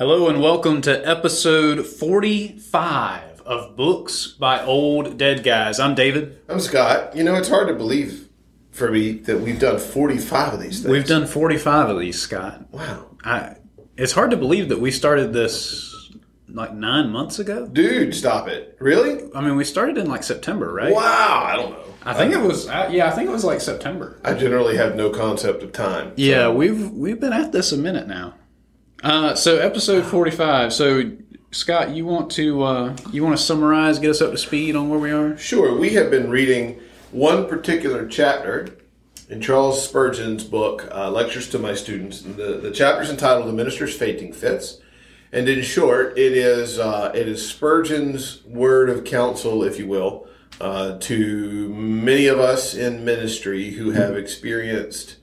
Hello and welcome to episode 45 of Books by Old Dead Guys. I'm David. I'm Scott. You know, it's hard to believe for me that we've done 45 of these things. We've done 45 of these, Scott. Wow. I, it's hard to believe that we started this like nine months ago. Dude, stop it. Really? I mean, we started in like September, right? Wow. I don't know. I think it was, uh, yeah, I think it was like September. I generally have no concept of time. Yeah, we've we've been at this a minute now. Uh, so episode 45. So Scott, you want to uh, you want to summarize, get us up to speed on where we are? Sure. We have been reading one particular chapter in Charles Spurgeon's book, uh, Lectures to My Students. The, the chapter is entitled The Minister's Fainting Fits. And in short, it is, uh, it is Spurgeon's word of counsel, if you will, uh, to many of us in ministry who have experienced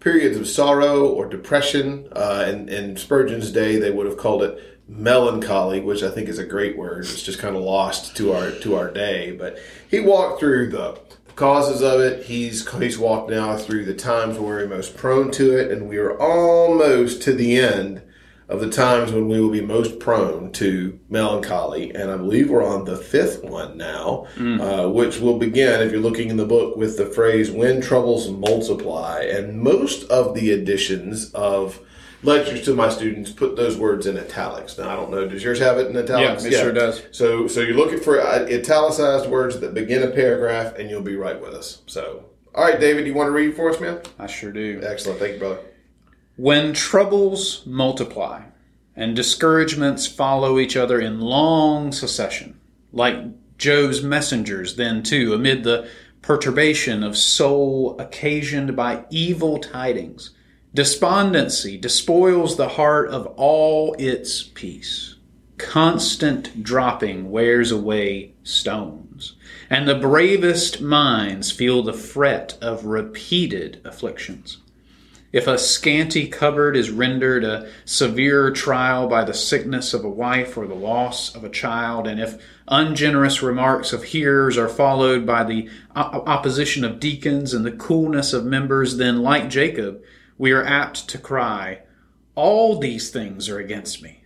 periods of sorrow or depression. Uh, in, in Spurgeon's day, they would have called it melancholy, which I think is a great word. It's just kind of lost to our to our day. But he walked through the causes of it. He's he's walked now through the times when we're most prone to it, and we are almost to the end of the times when we will be most prone to melancholy. And I believe we're on the fifth one now, uh, which will begin, if you're looking in the book, with the phrase "when troubles multiply." And most of the editions of lectures to my students put those words in italics. Now I don't know. Does yours have it in italics? Yeah, it sure does. So so you're looking for uh, italicized words that begin a paragraph, and you'll be right with us. So all right, David, you want to read for us, man? I sure do. Excellent. Thank you, brother. When troubles multiply and discouragements follow each other in long succession, like Job's messengers then too, amid the perturbation of soul occasioned by evil tidings, despondency despoils the heart of all its peace. Constant dropping wears away stones, and the bravest minds feel the fret of repeated afflictions. If a scanty cupboard is rendered a severe trial by the sickness of a wife or the loss of a child, and if ungenerous remarks of hearers are followed by the opposition of deacons and the coolness of members, then, like Jacob, we are apt to cry, All these things are against me.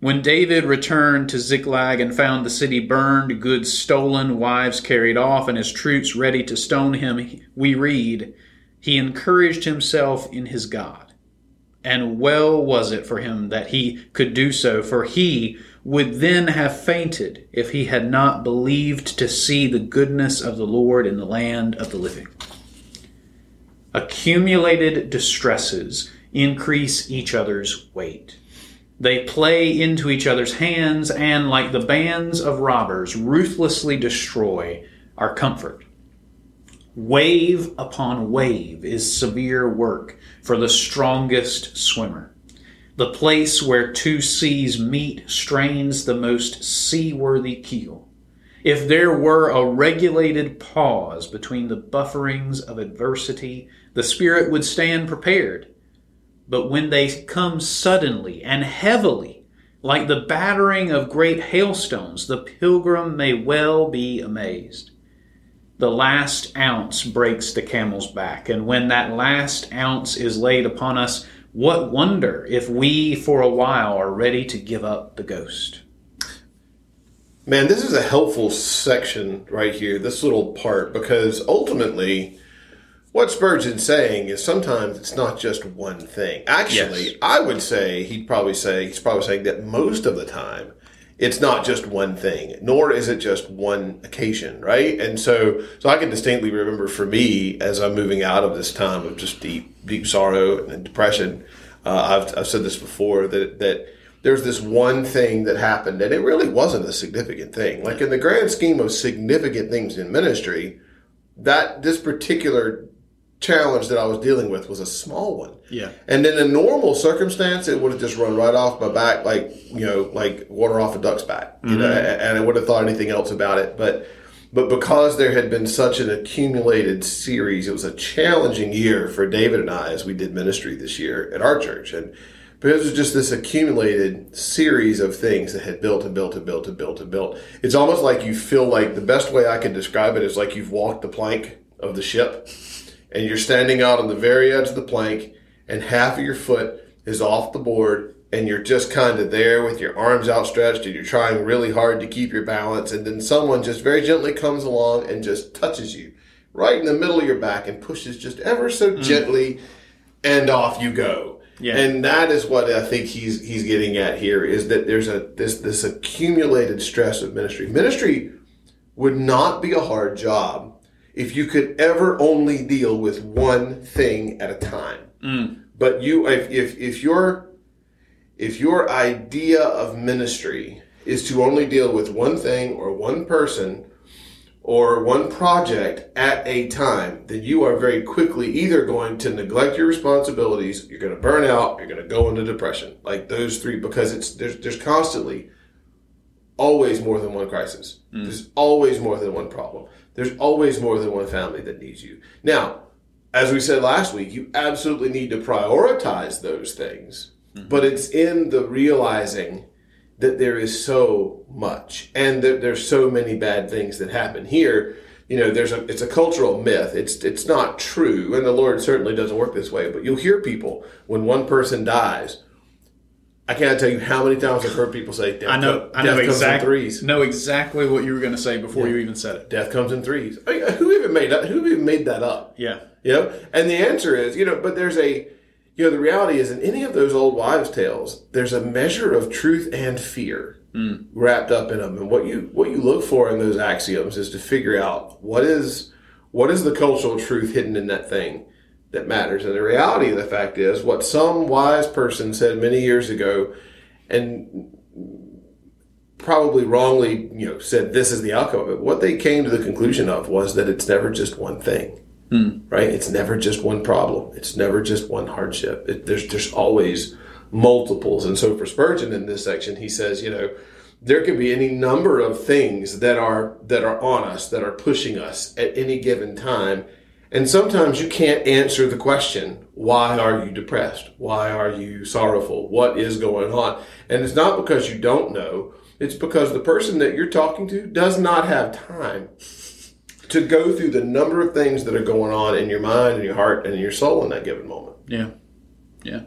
When David returned to Ziklag and found the city burned, goods stolen, wives carried off, and his troops ready to stone him, we read, he encouraged himself in his God. And well was it for him that he could do so, for he would then have fainted if he had not believed to see the goodness of the Lord in the land of the living. Accumulated distresses increase each other's weight. They play into each other's hands and, like the bands of robbers, ruthlessly destroy our comfort. Wave upon wave is severe work for the strongest swimmer. The place where two seas meet strains the most seaworthy keel. If there were a regulated pause between the bufferings of adversity, the spirit would stand prepared. But when they come suddenly and heavily, like the battering of great hailstones, the pilgrim may well be amazed the last ounce breaks the camel's back. And when that last ounce is laid upon us, what wonder if we for a while are ready to give up the ghost? Man, this is a helpful section right here, this little part, because ultimately, what Spurgeon's saying is sometimes it's not just one thing. Actually, Yes. I would say he'd probably say he's probably saying that most of the time it's not just one thing, nor is it just one occasion, right? And so, so I can distinctly remember for me as I'm moving out of this time of just deep, deep sorrow and depression. Uh, I've, I've said this before that that there's this one thing that happened, and it really wasn't a significant thing. Like in the grand scheme of significant things in ministry, that this particular challenge that I was dealing with was a small one. Yeah. And in a normal circumstance, it would have just run right off my back, like you know, like water off a duck's back, you know, Mm-hmm. and I would have thought anything else about it. But but because there had been such an accumulated series, it was a challenging year for David and I as we did ministry this year at our church, and because it was just this accumulated series of things that had built and built and built and built and built. It's almost like you feel like the best way I can describe it is like you've walked the plank of the ship and you're standing out on the very edge of the plank and half of your foot is off the board and you're just kind of there with your arms outstretched and you're trying really hard to keep your balance and then someone just very gently comes along and just touches you right in the middle of your back and pushes just ever so mm. gently and off you go. Yeah. And that is what I think he's he's getting at here is that there's a this this accumulated stress of ministry. Ministry would not be a hard job if you could ever only deal with one thing at a time. Mm. But you if if if your if your idea of ministry is to only deal with one thing or one person or one project at a time, then you are very quickly either going to neglect your responsibilities, you're going to burn out, you're going to go into depression. Like those three, because it's there's there's constantly always more than one crisis. Mm. There's always more than one problem. There's always more than one family that needs you. Now, as we said last week, you absolutely need to prioritize those things, mm. but it's in the realizing that there is so much and that there's so many bad things that happen here you know there's a it's a cultural myth it's it's not true and the lord certainly doesn't work this way but you'll hear people when one person dies I can't tell you how many times I've heard people say, "I know, I know exactly, know exactly what you were going to say before yeah. you even said it." Death comes in threes. I mean, who even made that? Who even made that up? Yeah, you know. And the answer is, you know, but there's a you know, the reality is in any of those old wives' tales, there's a measure of truth and fear mm. wrapped up in them. And what you what you look for in those axioms is to figure out what is what is the cultural truth hidden in that thing that matters. And the reality of the fact is what some wise person said many years ago, and probably wrongly, you know, said this is the outcome of it. What they came to the conclusion of was that it's never just one thing. Mm. Right? It's never just one problem. It's never just one hardship. It, there's there's always multiples. And so for Spurgeon in this section, he says, you know, there could be any number of things that are that are on us that are pushing us at any given time. And sometimes you can't answer the question, why are you depressed? Why are you sorrowful? What is going on? And it's not because you don't know. It's because the person that you're talking to does not have time to go through the number of things that are going on in your mind and your heart and your soul in that given moment. Yeah. Yeah.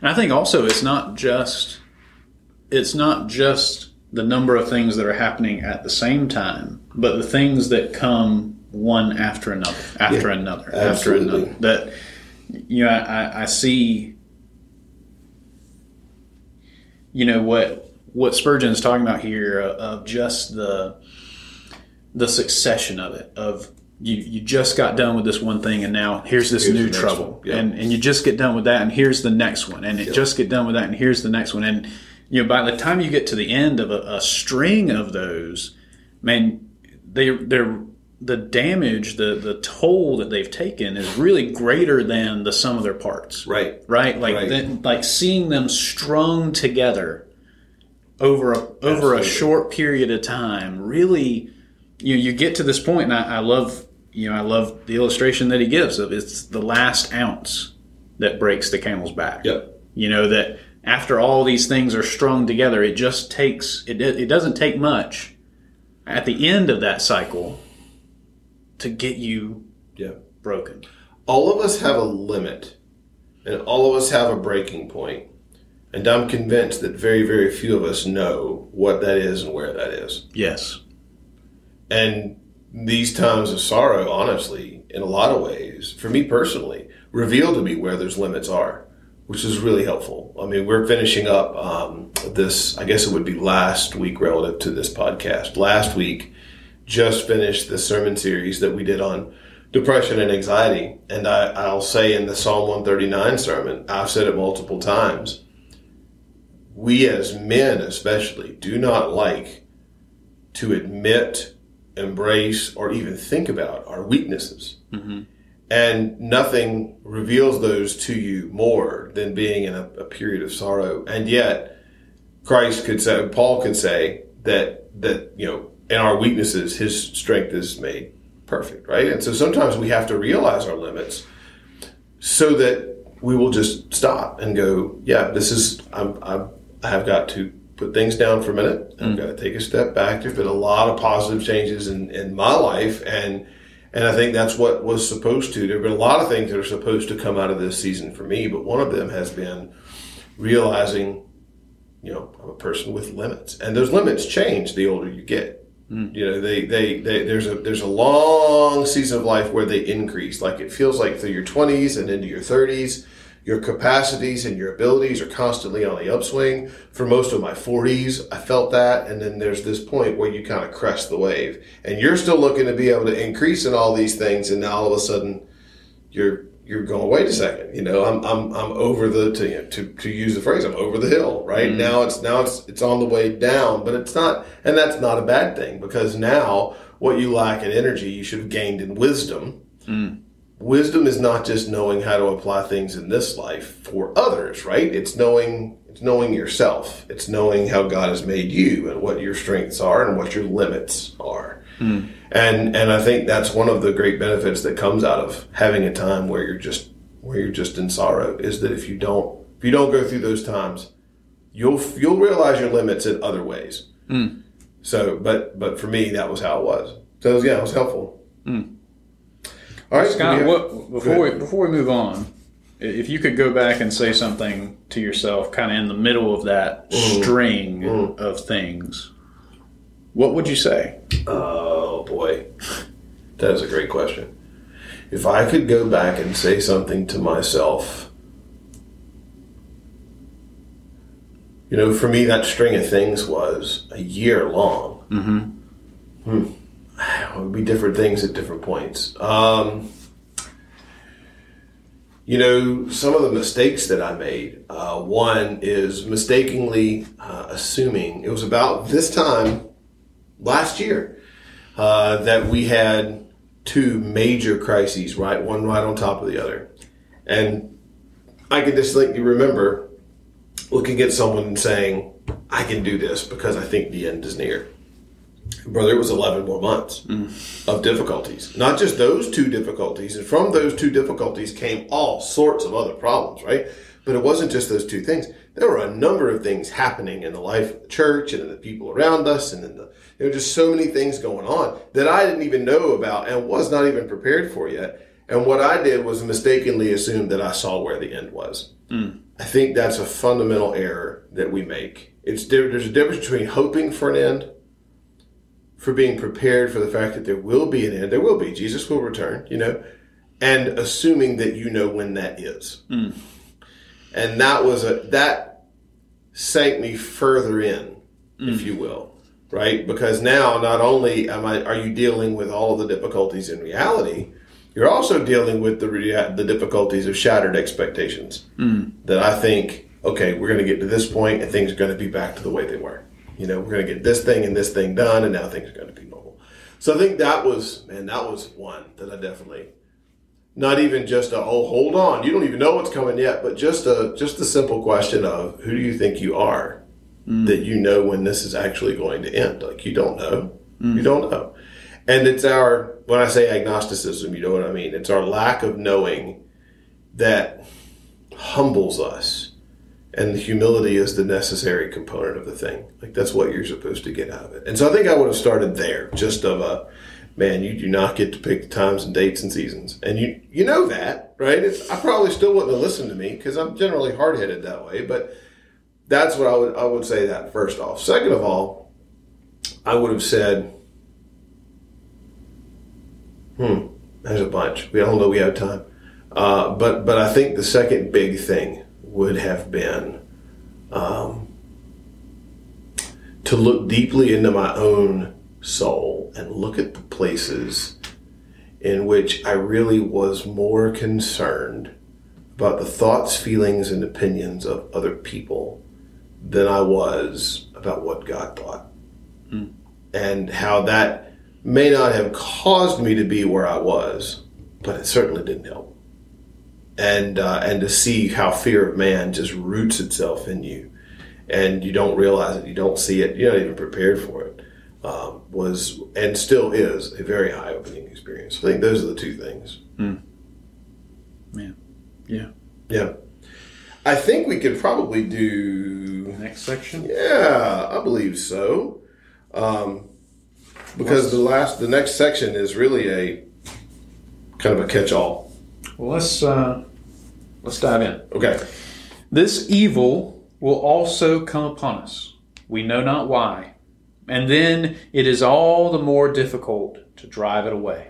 And I think also it's not just it's not just the number of things that are happening at the same time, but the things that come one after another, after yeah, another, absolutely. after another. That you know, I, I see you know what what Spurgeon is talking about here of just the the succession of it of you you just got done with this one thing and now here's this here's new trouble yep. and and you just get done with that and here's the next one and it yep. just get done with that and here's the next one and you know by the time you get to the end of a, a string of those man they they're the damage the the toll that they've taken is really greater than the sum of their parts right right like right. The, like seeing them strung together over a, over Absolutely. a short period of time really you know, you get to this point, and I, I love you know I love the illustration that he gives of it's the last ounce that breaks the camel's back. Yep. You know that after all these things are strung together, it just takes it. It doesn't take much at the end of that cycle to get you yeah. broken. All of us have a limit, and all of us have a breaking point. And I'm convinced that very, very few of us know what that is and where that is. Yes. And these times of sorrow, honestly, in a lot of ways, for me personally, reveal to me where those limits are, which is really helpful. I mean, we're finishing up um, this, I guess it would be last week relative to this podcast. Last week, just finished the sermon series that we did on depression and anxiety. And I, I'll say in the Psalm 139 sermon, I've said it multiple times. We as men, especially, do not like to admit embrace, or even think about our weaknesses. Mm-hmm. And nothing reveals those to you more than being in a, a, period of sorrow. And yet, Christ could say, Paul could say that that you know, in our weaknesses, His strength is made perfect, right? And so sometimes we have to realize our limits, so that we will just stop and go, yeah, this is I'm, I'm I have got to put things down for a minute. Mm. I've got to take a step back. There's been a lot of positive changes in, in my life, and and I think that's what was supposed to. There have been a lot of things that are supposed to come out of this season for me, but one of them has been realizing, you know, I'm a person with limits, and those limits change the older you get. Mm. You know, they, they, they, there's a, there's a long season of life where they increase. Like it feels like through your 20s and into your 30s, your capacities and your abilities are constantly on the upswing. For most of my 40s, I felt that. And then there's this point where you kind of crest the wave and you're still looking to be able to increase in all these things. And now all of a sudden you're, you're going, wait a second, you know, I'm, I'm, I'm over the, to, you know, to, to use the phrase, I'm over the hill, right? Mm-hmm. Now it's, now it's, it's on the way down, but it's not, and that's not a bad thing because now what you lack in energy, you should have gained in wisdom. Mm. Wisdom is not just knowing how to apply things in this life for others, right? It's knowing, it's knowing yourself. It's knowing how God has made you and what your strengths are and what your limits are. Mm. And and I think that's one of the great benefits that comes out of having a time where you're just where you're just in sorrow is that if you don't if you don't go through those times, you'll you'll realize your limits in other ways. Hmm. So, but but for me, that was how it was. So yeah, it was helpful. Hmm. All right, Scott, have- what, before we, before we move on, if you could go back and say something to yourself, kind of in the middle of that Mm. string mm-hmm. of things, what would you say? Oh boy, that is a great question. If I could go back and say something to myself, you know, for me, that string of things was a year long. Mm-hmm. It would be different things at different points. Um, you know, some of the mistakes that I made. Uh, one is mistakenly uh, assuming it was about this time last year uh, that we had two major crises, right, one right on top of the other, and I can distinctly remember looking at someone and saying, "I can do this because I think the end is near." Brother, it was eleven more months of difficulties. Not just those two difficulties, and from those two difficulties came all sorts of other problems, right? But it wasn't just those two things. There were a number of things happening in the life of the church and in the people around us, and in the there were just so many things going on that I didn't even know about and was not even prepared for yet. And what I did was mistakenly assume that I saw where the end was. Hmm. I think that's a fundamental error that we make. It's there's a difference between hoping for an end, for being prepared for the fact that there will be an end. There will be. Jesus will return, you know, and assuming that you know when that is. Hmm. And that was a that sank me further in, if hmm. you will, right? Because now not only am I are you dealing with all of the difficulties in reality, you're also dealing with the rea- the difficulties of shattered expectations. Hmm. That I think, okay, we're going to get to this point and things are going to be back to the way they were. You know, we're going to get this thing and this thing done, and now things are going to be normal. So I think that was, man, that was one that I definitely, not even just a, oh, hold on, you don't even know what's coming yet, but just a, just a simple question of who do you think you are Mm. that you know when this is actually going to end? Like you don't know, mm. you don't know. And it's our, when I say agnosticism, you know what I mean? It's our lack of knowing that humbles us and the humility is the necessary component of the thing. Like that's what you're supposed to get out of it. And so I think I would have started there, just of a man. You do not get to pick the times and dates and seasons, and you you know that, right? It's, I probably still wouldn't have listened to me because I'm generally hard headed that way. But that's what I would I would say that first off. Second of all, I would have said, hmm, there's a bunch. We all know we have time. Uh, but but I think the second big thing would have been um, to look deeply into my own soul and look at the places in which I really was more concerned about the thoughts, feelings, and opinions of other people than I was about what God thought. And how that may not have caused me to be where I was, but it certainly didn't help and uh, and to see how fear of man just roots itself in you, and you don't realize it, you don't see it, you're not even prepared for it. Um, was and still is a very eye opening experience. I think those are the two things. Yeah. Yeah. Yeah, I think we could probably do. Next section. Yeah, I believe so. Um, because the last, the next section is really a kind of a catch all. Well, let's uh, let's dive in. Okay. This evil will also come upon us. We know not why. And then it is all the more difficult to drive it away.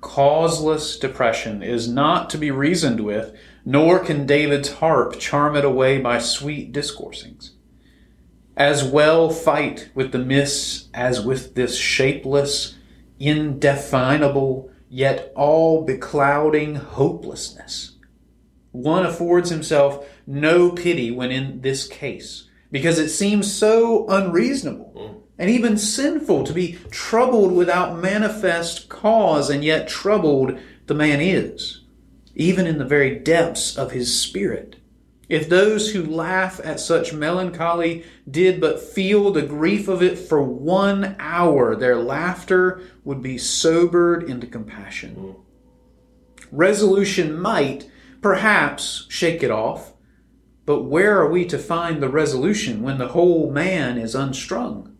Causeless depression is not to be reasoned with, nor can David's harp charm it away by sweet discoursings. As well fight with the mists as with this shapeless, indefinable, yet all beclouding hopelessness. One affords himself no pity when in this case, because it seems so unreasonable mm. and even sinful to be troubled without manifest cause, and yet troubled the man is, even in the very depths of his spirit. If those who laugh at such melancholy did but feel the grief of it for one hour, their laughter would be sobered into compassion. Resolution might, perhaps, shake it off, but where are we to find the resolution when the whole man is unstrung?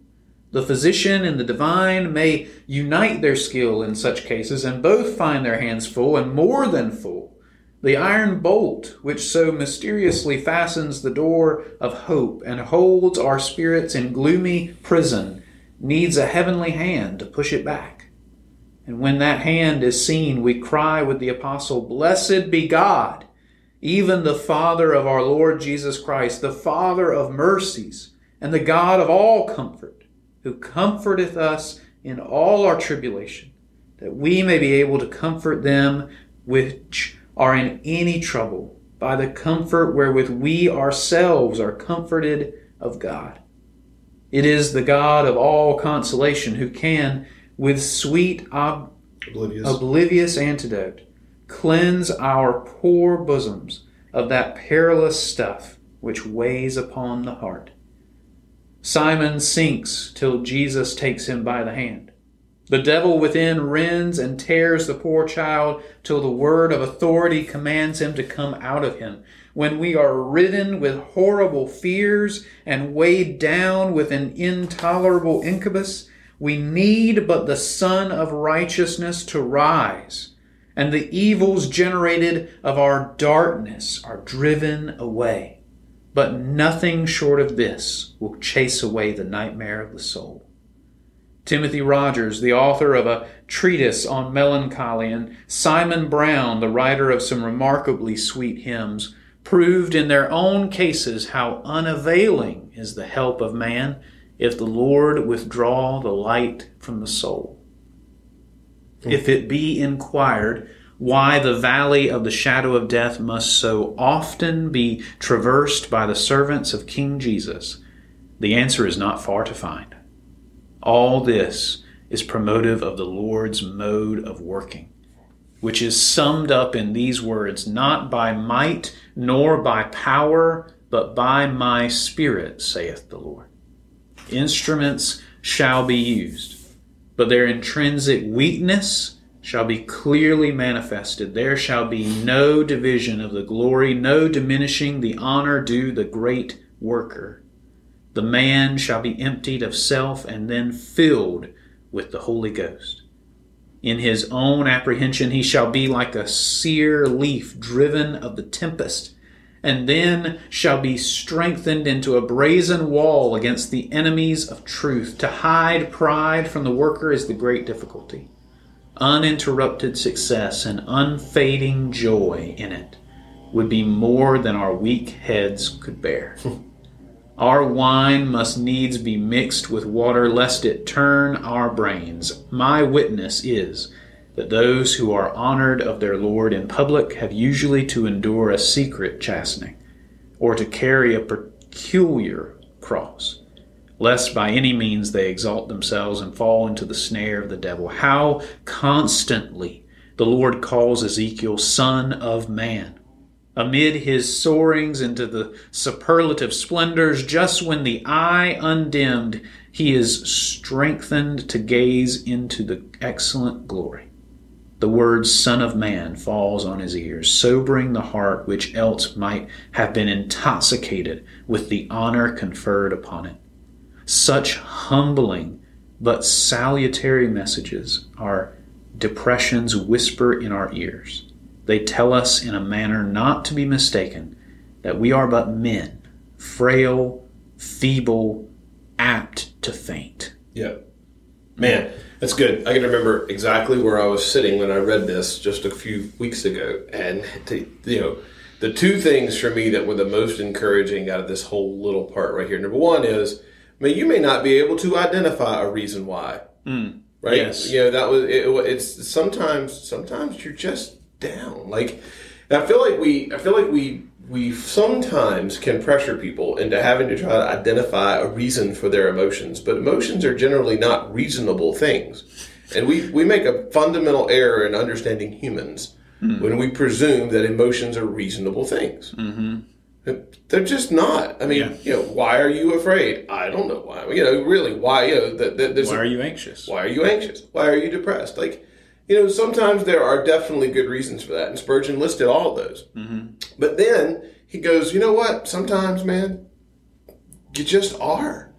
The physician and the divine may unite their skill in such cases, and both find their hands full, and more than full. The iron bolt, which so mysteriously fastens the door of hope and holds our spirits in gloomy prison, needs a heavenly hand to push it back. And when that hand is seen, we cry with the apostle, Blessed be God, even the Father of our Lord Jesus Christ, the Father of mercies, and the God of all comfort, who comforteth us in all our tribulation, that we may be able to comfort them which are in any trouble by the comfort wherewith we ourselves are comforted of God. It is the God of all consolation who can, with sweet ob- oblivious. oblivious antidote, cleanse our poor bosoms of that perilous stuff which weighs upon the heart. Simon sinks till Jesus takes him by the hand. The devil within rends and tears the poor child till the word of authority commands him to come out of him. When we are ridden with horrible fears and weighed down with an intolerable incubus, we need but the Sun of Righteousness to rise, and the evils generated of our darkness are driven away. But nothing short of this will chase away the nightmare of the soul. Timothy Rogers, the author of a treatise on melancholy, and Simon Browne, the writer of some remarkably sweet hymns, proved in their own cases how unavailing is the help of man if the Lord withdraw the light from the soul. If it be inquired why the valley of the shadow of death must so often be traversed by the servants of King Jesus, the answer is not far to find. All this is promotive of the Lord's mode of working, which is summed up in these words not by might nor by power, but by my Spirit, saith the Lord. Instruments shall be used, but their intrinsic weakness shall be clearly manifested. There shall be no division of the glory, no diminishing the honor due the great worker. The man shall be emptied of self and then filled with the Holy Ghost. In his own apprehension, he shall be like a sere leaf driven of the tempest, and then shall be strengthened into a brazen wall against the enemies of truth. To hide pride from the worker is the great difficulty. Uninterrupted success and unfading joy in it would be more than our weak heads could bear. Our wine must needs be mixed with water, lest it turn our brains. My witness is that those who are honored of their Lord in public have usually to endure a secret chastening, or to carry a peculiar cross, lest by any means they exalt themselves and fall into the snare of the devil. How constantly the Lord calls Ezekiel Son of Man amid his soarings into the superlative splendors, just when the eye undimmed, he is strengthened to gaze into the excellent glory. The word Son of Man falls on his ears, sobering the heart which else might have been intoxicated with the honor conferred upon it. Such humbling but salutary messages are depression's whisper in our ears. They tell us in a manner not to be mistaken that we are but men, frail, feeble, apt to faint. Yeah. Man, that's good. I can remember exactly where I was sitting when I read this just a few weeks ago. And, to, you know, the two things for me that were the most encouraging out of this whole little part right here. Number one is, I mean, you may not be able to identify a reason why. Mm. Right? Yes. You know, that was, it, it's sometimes, sometimes you're just down. Like, I feel like we, I feel like we, we sometimes can pressure people into having to try to identify a reason for their emotions, but emotions are generally not reasonable things. And we, we make a fundamental error in understanding humans when we presume that emotions are reasonable things. Mm-hmm. They're just not. I mean, Yeah. you know, why are you afraid? I don't know why. You know, really, why? You know, that that there's Why a- are you anxious? why are you anxious? Why are you depressed? Like, you know, sometimes there are definitely good reasons for that, and Spurgeon listed all of those. Mm-hmm. But then he goes, you know what? Sometimes, man, you just are.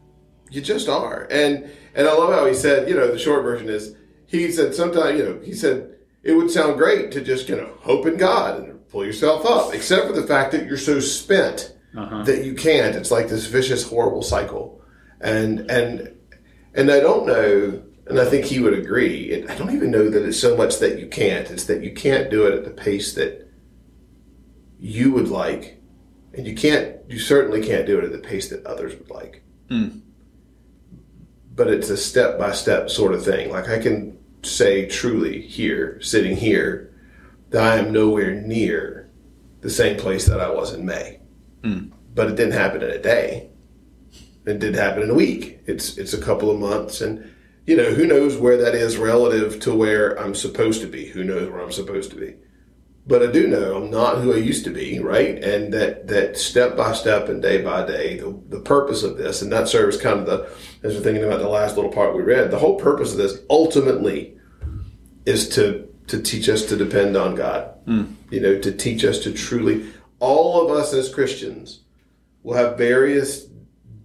You just are. And and I love how he said, you know, the short version is he said sometimes, you know, he said it would sound great to just kind of hope in God and pull yourself up, except for the fact that you're so spent Uh-huh. that you can't. It's like this vicious, horrible cycle. And and and I don't know, and I think he would agree. It, I don't even know that it's so much that you can't. It's that you can't do it at the pace that you would like, and you can't. You certainly can't do it at the pace that others would like. Mm. But it's a step by step sort of thing. Like I can say truly here, sitting here, that I am nowhere near the same place that I was in May. Hmm. But it didn't happen in a day. It did happen in a week. It's it's a couple of months, and you know who knows where that is relative to where I'm supposed to be. Who knows where I'm supposed to be? But I do know I'm not who I used to be, right? And that that step by step and day by day, the, the purpose of this, and that serves kind of the as we're thinking about the last little part we read. The whole purpose of this ultimately is to to teach us to depend on God. Hmm. You know, to teach us to truly. All of us as Christians will have various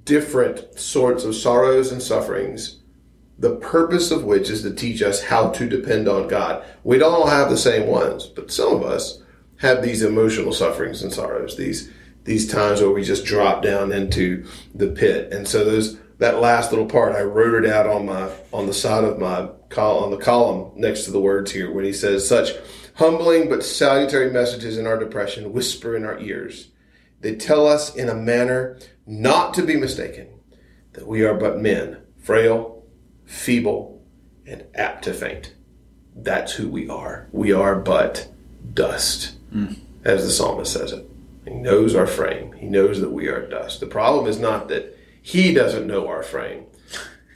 different sorts of sorrows and sufferings, the purpose of which is to teach us how to depend on God. We don't all have the same ones, but some of us have these emotional sufferings and sorrows, these these times where we just drop down into the pit. And so those that last little part, I wrote it out on my on the side of my col on the column next to the words here when he says such humbling but salutary messages in our depression whisper in our ears. They tell us in a manner not to be mistaken that we are but men, frail, feeble, and apt to faint. That's who we are. We are but dust, hmm. as the psalmist says it. He knows our frame. He knows that we are dust. The problem is not that he doesn't know our frame.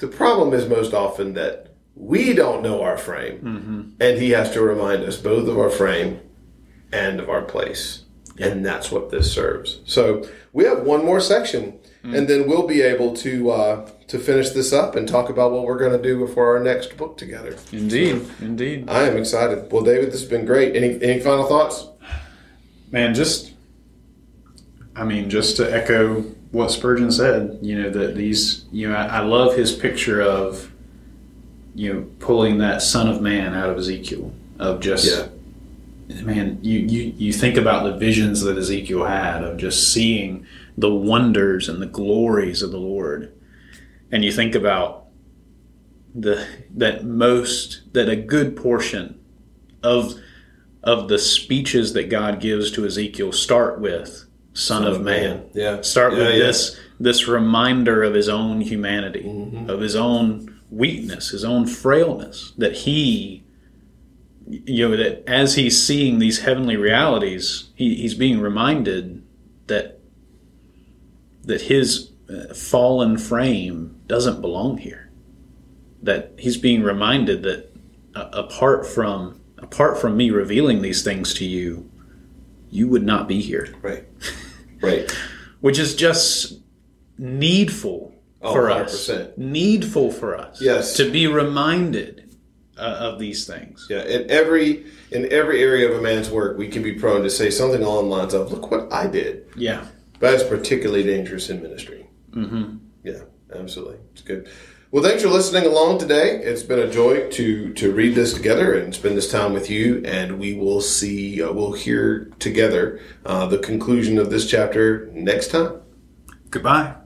The problem is most often that we don't know our frame, and he has to remind us both of our frame and of our place. And that's what this serves. So we have one more section, and then we'll be able to uh, to finish this up and talk about what we're going to do for our next book together. Indeed, indeed. I am excited. Well, David, this has been great. Any any final thoughts? Man, just I mean, just to echo what Spurgeon said, you know, that these you know, I, I love his picture of you know, pulling that son of man out of Ezekiel of just Yeah. man, you, you you think about the visions that Ezekiel had of just seeing the wonders and the glories of the Lord. And you think about the that most that a good portion of of the speeches that God gives to Ezekiel start with son, of, man. Yeah. Start Yeah, with yeah. this this reminder of his own humanity, Mm-hmm. of his own weakness, his own frailness, that he you know that as he's seeing these heavenly realities, he, he's being reminded that that his uh, fallen frame doesn't belong here. That he's being reminded that uh, apart from apart from me revealing these things to you, you would not be here. Right. Right. Which is just needful Oh, for us. 100%. Needful for us. Yes. To be reminded uh, of these things. Yeah. In every in every area of a man's work, we can be prone to say something along the lines of, "Look what I did." Yeah. That's particularly dangerous in ministry. Mm-hmm. Yeah, absolutely. It's good. Well, thanks for listening along today. It's been a joy to to read this together and spend this time with you. And we will see, uh, we'll hear together uh, the conclusion of this chapter next time. Goodbye.